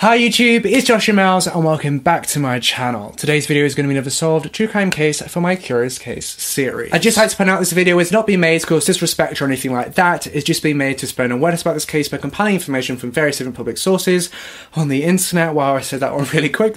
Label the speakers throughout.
Speaker 1: Hi YouTube, it's Joshua Miles and welcome back to my channel. Today's video is going to be another solved true crime case for my Curious Case series. I'd just like to point out this video is not being made to cause disrespect or anything like that, it's just being made to spread awareness about this case by compiling information from various different public sources on the internet. Wow, I said that one really quick.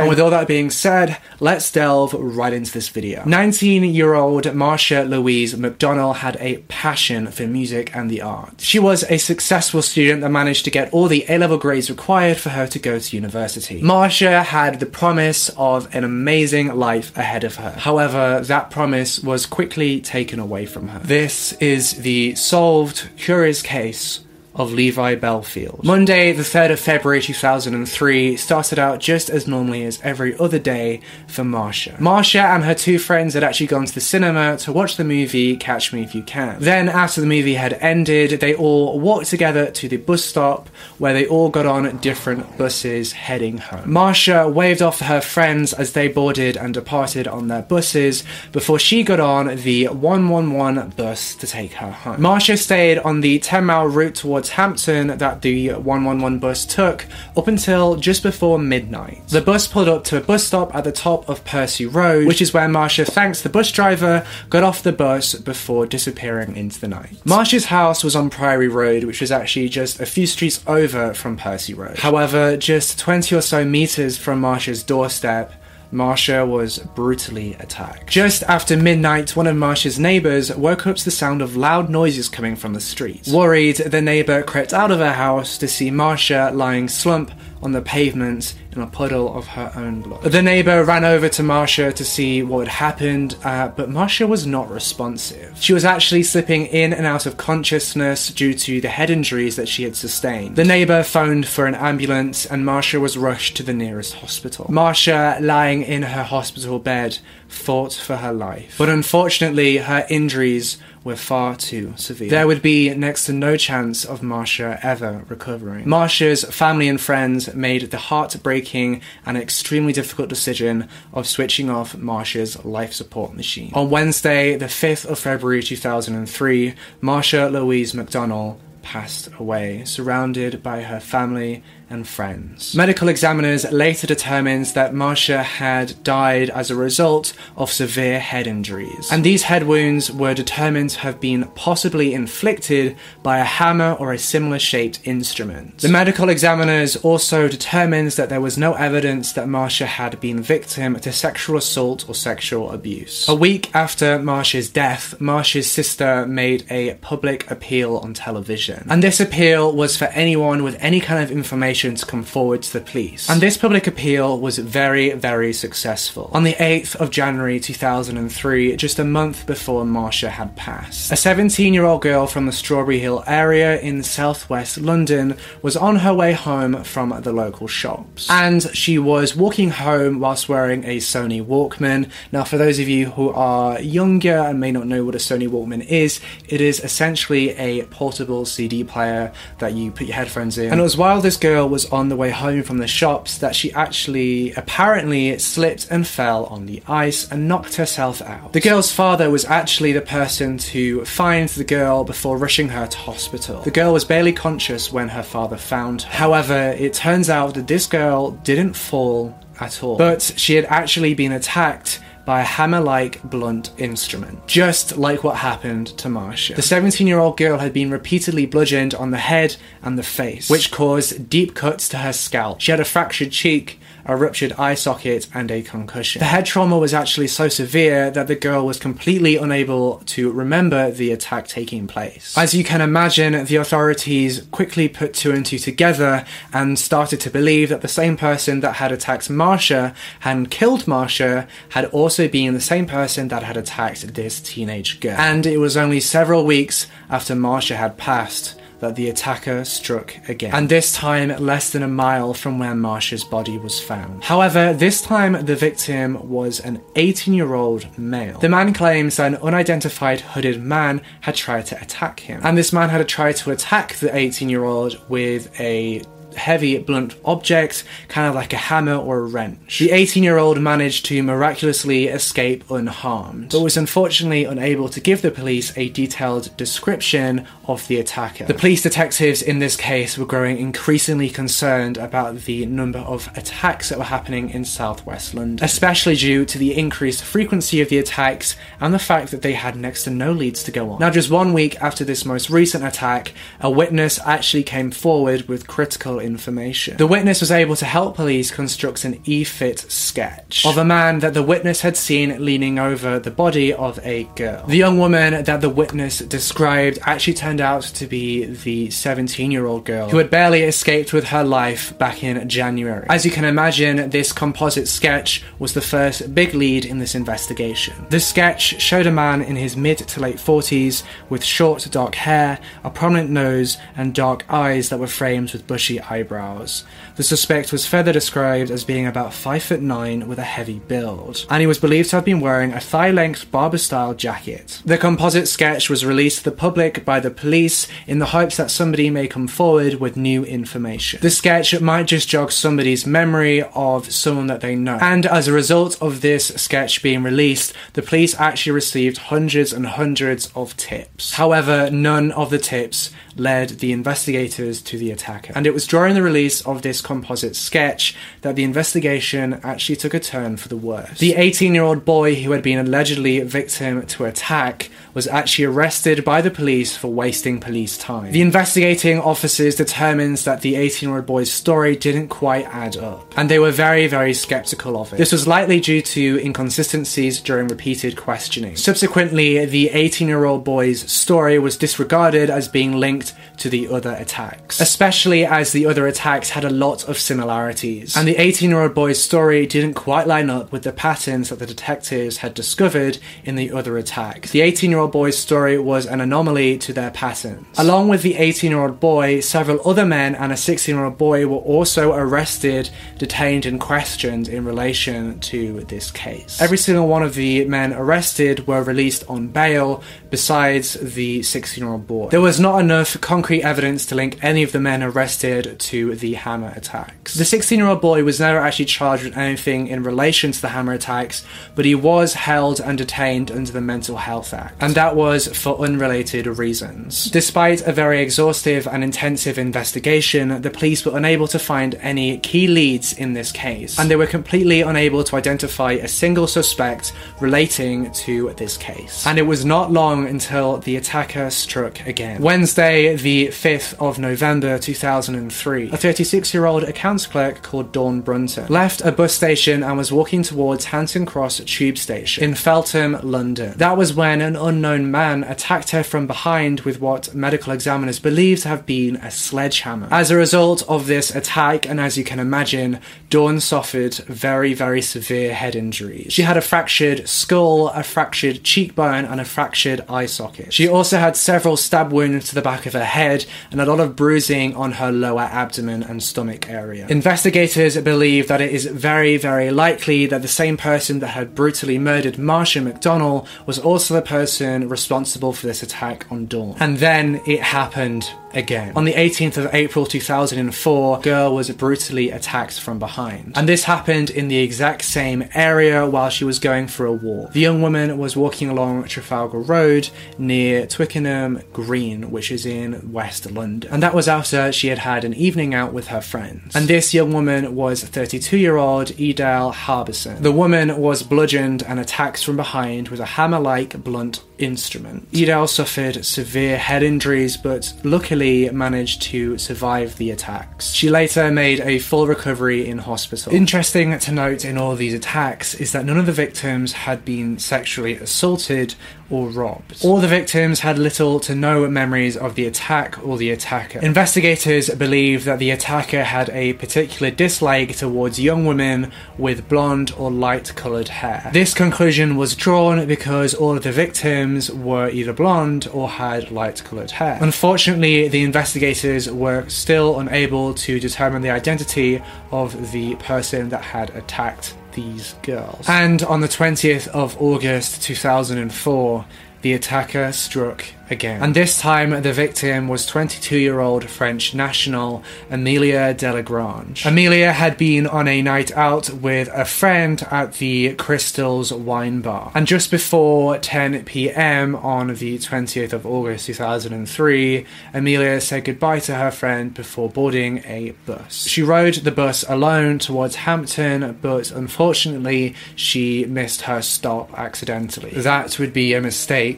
Speaker 1: And with all that being said, let's delve right into this video. 19 year old Marsha Louise McDonnell had a passion for music and the arts. She was a successful student that managed to get all the A level grades required for her to go to university. Marsha had the promise of an amazing life ahead of her. However, that promise was quickly taken away from her. This is the solved, curious case of Levi Bellfield. Monday, the 3rd of February 2003, started out just as normally as every other day for Marsha. Marsha and her two friends had actually gone to the cinema to watch the movie Catch Me If You Can. Then, after the movie had ended, they all walked together to the bus stop where they all got on different buses heading home. Marsha waved off her friends as they boarded and departed on their buses before she got on the 111 bus to take her home. Marsha stayed on the 10 mile route towards Hampton that the 111 bus took up until just before midnight. The bus pulled up to a bus stop at the top of Percy Road, which is where Marsha thanks the bus driver, got off the bus before disappearing into the night. Marsha's house was on Priory Road, which was actually just a few streets over from Percy Road. However, just 20 or so meters from Marsha's doorstep, Marsha was brutally attacked. Just after midnight, one of Marsha's neighbors woke up to the sound of loud noises coming from the street. Worried, the neighbor crept out of her house to see Marsha lying slump on the pavement in a puddle of her own blood. The neighbor ran over to Marsha to see what had happened, uh, but Marsha was not responsive. She was actually slipping in and out of consciousness due to the head injuries that she had sustained. The neighbor phoned for an ambulance and Marsha was rushed to the nearest hospital. Marsha, lying in her hospital bed, fought for her life. But unfortunately, her injuries were far too severe. There would be next to no chance of Marsha ever recovering. Marsha's family and friends made the heartbreaking and extremely difficult decision of switching off Marsha's life support machine. On Wednesday, the 5th of February 2003, Marsha Louise McDonnell passed away, surrounded by her family and friends. Medical examiners later determined that Marsha had died as a result of severe head injuries, and these head wounds were determined to have been possibly inflicted by a hammer or a similar shaped instrument. The medical examiners also determined that there was no evidence that Marsha had been victim to sexual assault or sexual abuse. A week after Marsha's death, Marsha's sister made a public appeal on television, and this appeal was for anyone with any kind of information to come forward to the police. And this public appeal was very, very successful. On the 8th of January 2003, just a month before Marsha had passed, a 17 year old girl from the Strawberry Hill area in southwest London was on her way home from the local shops. And she was walking home whilst wearing a Sony Walkman. Now, for those of you who are younger and may not know what a Sony Walkman is, it is essentially a portable CD player that you put your headphones in. And it was while this girl was on the way home from the shops that she actually apparently slipped and fell on the ice and knocked herself out. The girl's father was actually the person to find the girl before rushing her to hospital. The girl was barely conscious when her father found her. However, it turns out that this girl didn't fall at all, but she had actually been attacked by a hammer like blunt instrument, just like what happened to Marsha. The 17 year old girl had been repeatedly bludgeoned on the head and the face, which caused deep cuts to her scalp. She had a fractured cheek a ruptured eye socket, and a concussion. The head trauma was actually so severe that the girl was completely unable to remember the attack taking place. As you can imagine, the authorities quickly put two and two together and started to believe that the same person that had attacked Marsha and killed Marsha had also been the same person that had attacked this teenage girl. And it was only several weeks after Marsha had passed that the attacker struck again, and this time less than a mile from where Marsha's body was found. However, this time the victim was an 18 year old male. The man claims that an unidentified hooded man had tried to attack him, and this man had tried to attack the 18 year old with a heavy, blunt object, kind of like a hammer or a wrench. The 18 year old managed to miraculously escape unharmed, but was unfortunately unable to give the police a detailed description of the attacker. The police detectives in this case were growing increasingly concerned about the number of attacks that were happening in southwest London, especially due to the increased frequency of the attacks and the fact that they had next to no leads to go on. Now, just one week after this most recent attack, a witness actually came forward with critical information. The witness was able to help police construct an e-fit sketch of a man that the witness had seen leaning over the body of a girl. The young woman that the witness described actually turned out to be the 17 year old girl who had barely escaped with her life back in January. As you can imagine, this composite sketch was the first big lead in this investigation. The sketch showed a man in his mid to late 40s with short dark hair, a prominent nose, and dark eyes that were framed with bushy eyebrows. The suspect was further described as being about 5 foot 9 with a heavy build, and he was believed to have been wearing a thigh length Barbour style jacket. The composite sketch was released to the public by the police in the hopes that somebody may come forward with new information. The sketch might just jog somebody's memory of someone that they know, and as a result of this sketch being released, the police actually received hundreds and hundreds of tips. However, none of the tips led the investigators to the attacker. And it was during the release of this composite sketch that the investigation actually took a turn for the worse. The 18 year old boy who had been allegedly victim to attack was actually arrested by the police for wasting police time. The investigating officers determines that the 18-year-old boy's story didn't quite add up, and they were very, very skeptical of it. This was likely due to inconsistencies during repeated questioning. Subsequently, the 18-year-old boy's story was disregarded as being linked to the other attacks, especially as the other attacks had a lot of similarities, and the 18-year-old boy's story didn't quite line up with the patterns that the detectives had discovered in the other attacks. The 18-year. 18-year-old boy's story was an anomaly to their patterns. Along with the 18-year-old boy, several other men and a 16-year-old boy were also arrested, detained and questioned in relation to this case. Every single one of the men arrested were released on bail, besides the 16 year old boy. There was not enough concrete evidence to link any of the men arrested to the hammer attacks. The 16 year old boy was never actually charged with anything in relation to the hammer attacks, but he was held and detained under the Mental Health Act, and that was for unrelated reasons. Despite a very exhaustive and intensive investigation, the police were unable to find any key leads in this case, and they were completely unable to identify a single suspect relating to this case. And it was not long until the attacker struck again. Wednesday, the 5th of November 2003, a 36 year old accounts clerk called Dawn Brunton left a bus station and was walking towards Hatton Cross Tube Station in Feltham, London. That was when an unknown man attacked her from behind with what medical examiners believe to have been a sledgehammer. As a result of this attack, and as you can imagine, Dawn suffered very, very severe head injuries. She had a fractured skull, a fractured cheekbone, and a fractured eye socket. She also had several stab wounds to the back of her head and a lot of bruising on her lower abdomen and stomach area. Investigators believe that it is very, very likely that the same person that had brutally murdered Marsha McDonnell was also the person responsible for this attack on Dawn. And then it happened again. On the 18th of April 2004, girl was brutally attacked from behind. And this happened in the exact same area while she was going for a walk. The young woman was walking along Trafalgar Road near Twickenham Green, which is in West London. And that was after she had had an evening out with her friends. And this young woman was 32 year old Edel Harbison. The woman was bludgeoned and attacked from behind with a hammer like blunt instrument. Edel suffered severe head injuries, but luckily managed to survive the attacks. She later made a full recovery in hospital. Interesting to note in all these attacks is that none of the victims had been sexually assaulted or robbed. All the victims had little to no memories of the attack or the attacker. Investigators believe that the attacker had a particular dislike towards young women with blonde or light coloured hair. This conclusion was drawn because all of the victims were either blonde or had light coloured hair. Unfortunately, the investigators were still unable to determine the identity of the person that had attacked these girls. And on the 20th of August 2004, the attacker struck again. And this time, the victim was 22 year old French national Amelia Delagrange. Amelia had been on a night out with a friend at the Crystals wine bar. And just before 10 pm on the 20th of August 2003, Amelia said goodbye to her friend before boarding a bus. She rode the bus alone towards Hampton, but unfortunately, she missed her stop accidentally. That would be a mistake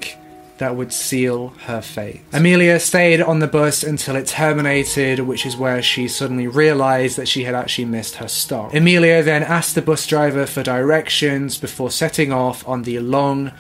Speaker 1: that would seal her fate. Amelia stayed on the bus until it terminated, which is where she suddenly realized that she had actually missed her stop. Amelia then asked the bus driver for directions before setting off on the long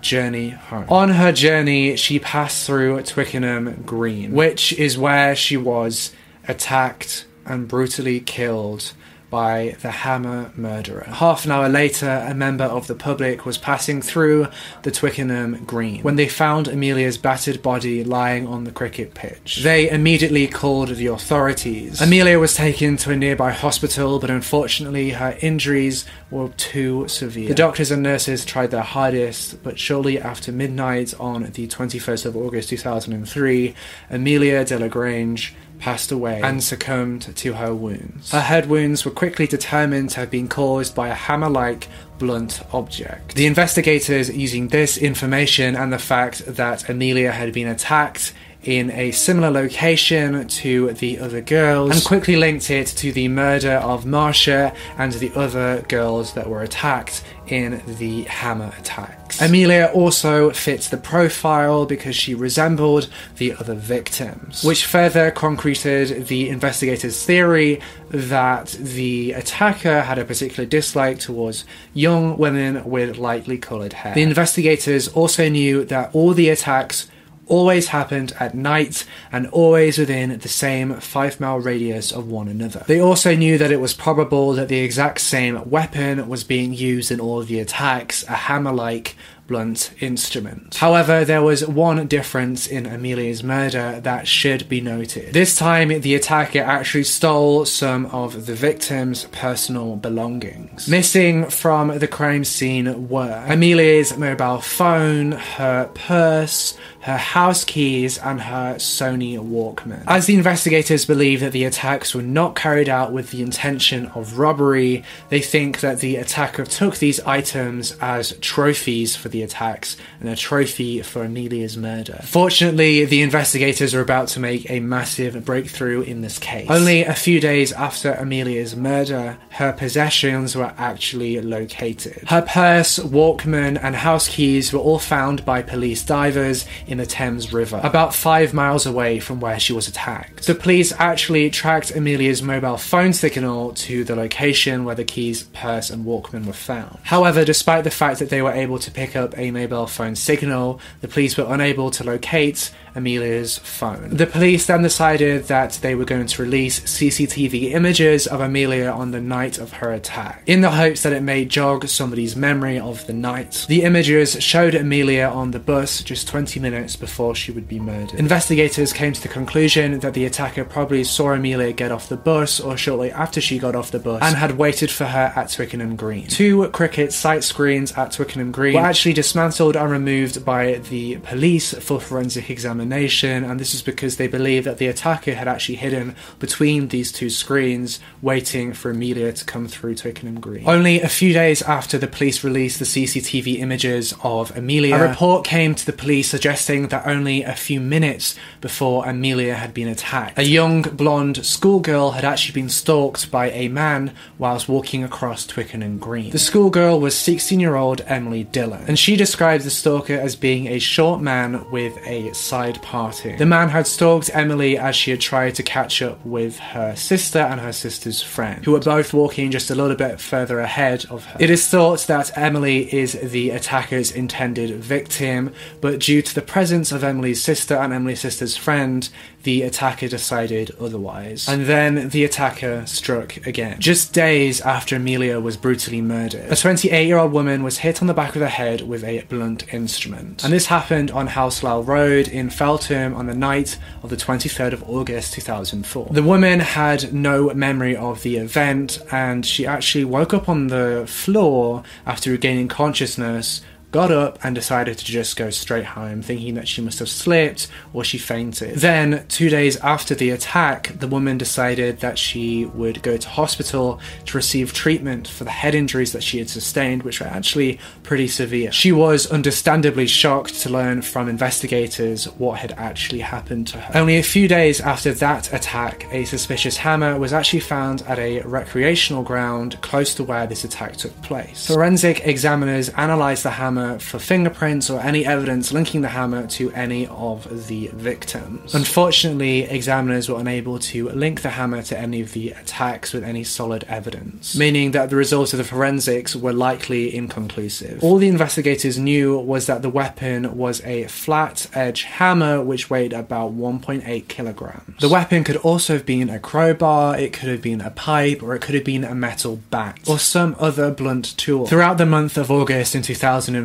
Speaker 1: journey home. On her journey, she passed through Twickenham Green, which is where she was attacked and brutally killed by the Hammer murderer. Half an hour later, a member of the public was passing through the Twickenham Green when they found Amelia's battered body lying on the cricket pitch. They immediately called the authorities. Amelia was taken to a nearby hospital, but unfortunately, her injuries were too severe. The doctors and nurses tried their hardest, but shortly after midnight on the 21st of August 2003, Amelia Delagrange passed away and succumbed to her wounds. Her head wounds were quickly determined to have been caused by a hammer like blunt object. The investigators, using this information and the fact that Amelia had been attacked in a similar location to the other girls and quickly linked it to the murder of Marsha and the other girls that were attacked in the hammer attacks. Amelia also fits the profile because she resembled the other victims, which further concreted the investigators' theory that the attacker had a particular dislike towards young women with lightly coloured hair. The investigators also knew that all the attacks always happened at night and always within the same five mile radius of one another. They also knew that it was probable that the exact same weapon was being used in all of the attacks, a hammer like blunt instrument. However, there was one difference in Amelia's murder that should be noted. This time, the attacker actually stole some of the victim's personal belongings. Missing from the crime scene were Amelia's mobile phone, her purse, her house keys, and her Sony Walkman. As the investigators believe that the attacks were not carried out with the intention of robbery, they think that the attacker took these items as trophies for the attacks and a trophy for Amelia's murder. Fortunately, the investigators are about to make a massive breakthrough in this case. Only a few days after Amelia's murder, her possessions were actually located. Her purse, Walkman, and house keys were all found by police divers in the Thames River, about five miles away from where she was attacked. The police actually tracked Amelia's mobile phone signal to the location where the keys, purse, and Walkman were found. However, despite the fact that they were able to pick up a mobile phone signal, the police were unable to locate Amelia's phone. The police then decided that they were going to release CCTV images of Amelia on the night of her attack, in the hopes that it may jog somebody's memory of the night. The images showed Amelia on the bus just 20 minutes before she would be murdered. Investigators came to the conclusion that the attacker probably saw Amelia get off the bus or shortly after she got off the bus and had waited for her at Twickenham Green. Two cricket sight screens at Twickenham Green were actually dismantled and removed by the police for forensic examination examination, and this is because they believe that the attacker had actually hidden between these two screens, waiting for Amelia to come through Twickenham Green. Only a few days after the police released the CCTV images of Amelia, a report came to the police suggesting that only a few minutes before Amelia had been attacked, a young blonde schoolgirl had actually been stalked by a man whilst walking across Twickenham Green. The schoolgirl was 16 year old Emily Dillon, and she described the stalker as being a short man with a side parting. The man had stalked Emily as she had tried to catch up with her sister and her sister's friend, who were both walking just a little bit further ahead of her. It is thought that Emily is the attacker's intended victim, but due to the presence of Emily's sister and Emily's sister's friend, the attacker decided otherwise. And then the attacker struck again. Just days after Amelia was brutally murdered, a 28 year old woman was hit on the back of the head with a blunt instrument. And this happened on Hounslow Road in Feltham on the night of the 23rd of August 2004. The woman had no memory of the event and she actually woke up on the floor after regaining consciousness got up and decided to just go straight home, thinking that she must have slipped or she fainted. Then, two days after the attack, the woman decided that she would go to hospital to receive treatment for the head injuries that she had sustained, which were actually pretty severe. She was understandably shocked to learn from investigators what had actually happened to her. Only a few days after that attack, a suspicious hammer was actually found at a recreational ground close to where this attack took place. Forensic examiners analysed the hammer hammer for fingerprints or any evidence linking the hammer to any of the victims. Unfortunately, examiners were unable to link the hammer to any of the attacks with any solid evidence, meaning that the results of the forensics were likely inconclusive. All the investigators knew was that the weapon was a flat edge hammer which weighed about 1.8 kilograms. The weapon could also have been a crowbar, it could have been a pipe, or it could have been a metal bat, or some other blunt tool. Throughout the month of August in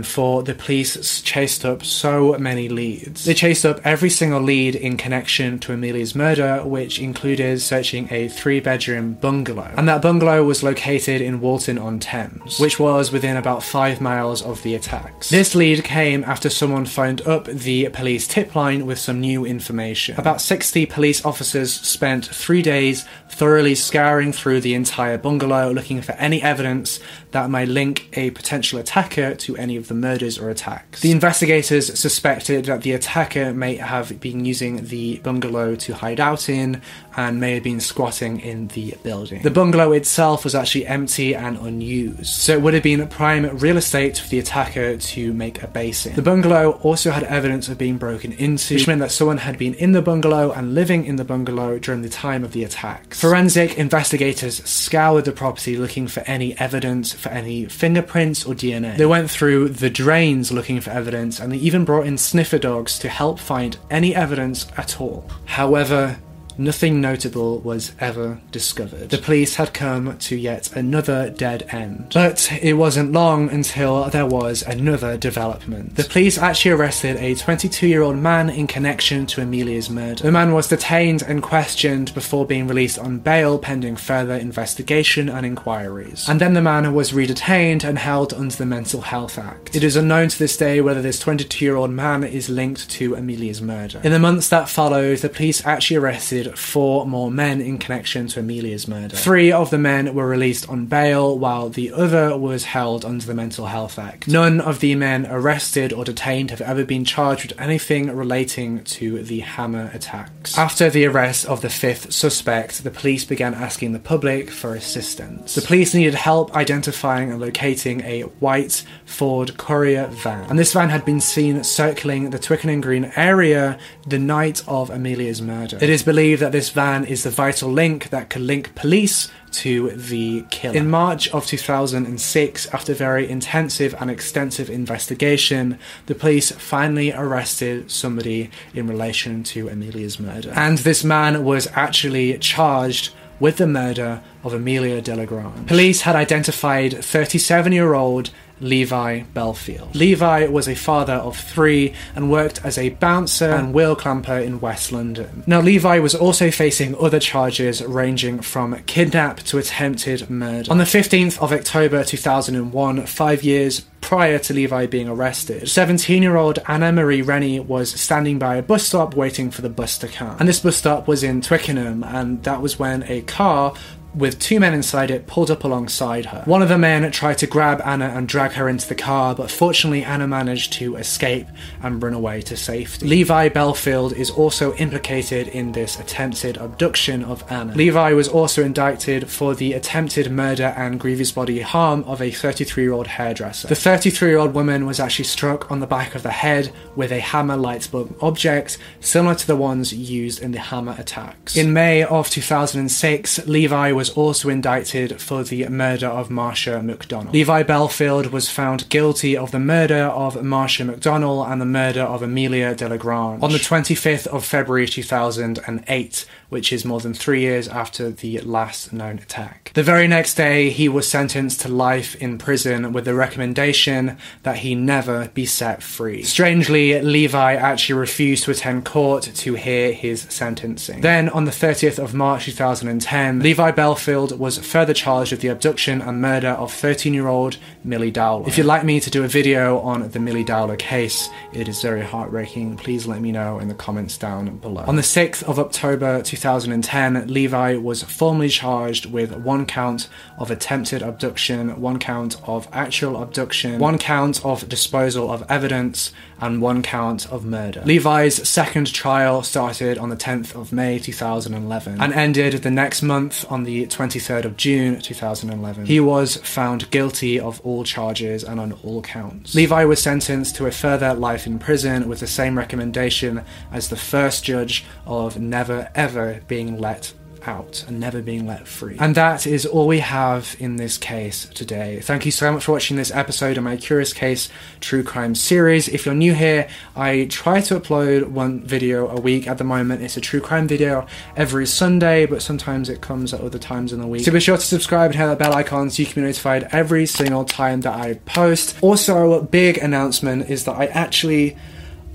Speaker 1: 2004, for the police chased up so many leads. They chased up every single lead in connection to Amelia's murder, which included searching a three bedroom bungalow. And that bungalow was located in Walton on Thames, which was within about five miles of the attacks. This lead came after someone phoned up the police tip line with some new information. About 60 police officers spent three days thoroughly scouring through the entire bungalow looking for any evidence that might link a potential attacker to any of the murders or attacks. The investigators suspected that the attacker may have been using the bungalow to hide out in and may have been squatting in the building. The bungalow itself was actually empty and unused, so it would have been prime real estate for the attacker to make a base in. The bungalow also had evidence of being broken into, which meant that someone had been in the bungalow and living in the bungalow during the time of the attacks. Forensic investigators scoured the property looking for any evidence, for any fingerprints or DNA. They went through the drains looking for evidence and they even brought in sniffer dogs to help find any evidence at all. However, nothing notable was ever discovered. The police had come to yet another dead end. But it wasn't long until there was another development. The police actually arrested a 22 year old man in connection to Amelia's murder. The man was detained and questioned before being released on bail pending further investigation and inquiries. And then the man was re detained and held under the Mental Health Act. It is unknown to this day whether this 22 year old man is linked to Amelia's murder. In the months that followed, the police actually arrested four more men in connection to Amelia's murder. Three of the men were released on bail, while the other was held under the Mental Health Act. None of the men arrested or detained have ever been charged with anything relating to the hammer attacks. After the arrest of the fifth suspect, the police began asking the public for assistance. The police needed help identifying and locating a white Ford Courier van, and this van had been seen circling the Twickenham Green area the night of Amelia's murder. It is believed that this van is the vital link that could link police to the killer. In March of 2006, after very intensive and extensive investigation, the police finally arrested somebody in relation to Amelia's murder. And this man was actually charged with the murder of Amelia Delagrange. Police had identified 37 year old Levi Bellfield. Levi was a father of three and worked as a bouncer and wheel clamper in West London. Now, Levi was also facing other charges ranging from kidnap to attempted murder. On the 15th of October 2001, five years prior to Levi being arrested. 17 year old Anna Marie Rennie was standing by a bus stop waiting for the bus to come. And this bus stop was in Twickenham, and that was when a car with two men inside it pulled up alongside her. One of the men tried to grab Anna and drag her into the car, but fortunately Anna managed to escape and run away to safety. Levi Bellfield is also implicated in this attempted abduction of Anna. Levi was also indicted for the attempted murder and grievous bodily harm of a 33-year-old hairdresser. The 33-year-old woman was actually struck on the back of the head with a hammer-light bulb object, similar to the ones used in the hammer attacks. In May of 2006, Levi was was also indicted for the murder of Marsha McDonnell. Levi Bellfield was found guilty of the murder of Marsha McDonnell and the murder of Amelia Delagrange on the 25th of February 2008, which is more than three years after the last known attack. The very next day, he was sentenced to life in prison with the recommendation that he never be set free. Strangely, Levi actually refused to attend court to hear his sentencing. Then, on the 30th of March 2010, Levi Bell Bellfield was further charged with the abduction and murder of 13 year old Milly Dowler. If you'd like me to do a video on the Milly Dowler case, it is very heartbreaking. Please let me know in the comments down below. On the 6th of October 2010, Levi was formally charged with one count of attempted abduction, one count of actual abduction, one count of disposal of evidence, and one count of murder. Levi's second trial started on the 10th of May 2011 and ended the next month on the 23rd of June 2011. He was found guilty of all charges and on all counts. Levi was sentenced to a further life in prison with the same recommendation as the first judge of never ever being let out and never being let free. And that is all we have in this case today. Thank you so much for watching this episode of my Curious Case True Crime series. If you're new here, I try to upload one video a week at the moment. It's a true crime video every Sunday, but sometimes it comes at other times in the week. So be sure to subscribe and hit that bell icon so you can be notified every single time that I post. Also, a big announcement is that I actually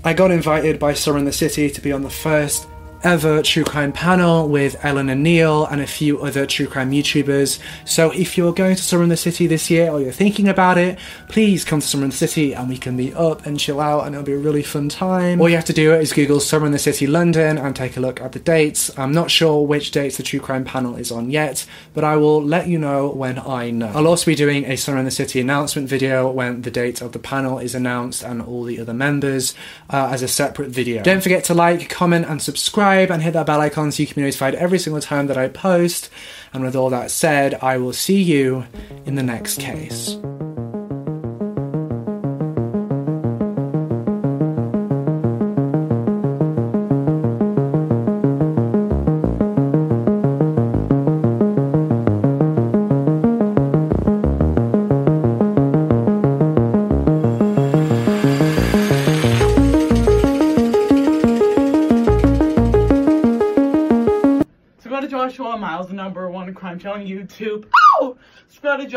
Speaker 1: I got invited by Summer in the City to be on the first ever true crime panel with Eleanor Neale and a few other true crime YouTubers. So if you're going to Summer in the City this year or you're thinking about it, please come to Summer in the City and we can meet up and chill out and it'll be a really fun time. All you have to do is Google Summer in the City London and take a look at the dates. I'm not sure which dates the true crime panel is on yet, but I will let you know when I know. I'll also be doing a Summer in the City announcement video when the date of the panel is announced and all the other members uh, as a separate video. Don't forget to like, comment and subscribe subscribe and hit that bell icon so you can be notified every single time that I post. And with all that said, I will see you in the next case.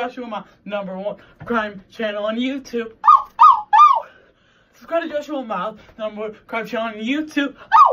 Speaker 2: Joshua Miles, number one crime channel on YouTube. Oh, oh, oh! Subscribe to Joshua Miles, number one crime channel on YouTube. Oh!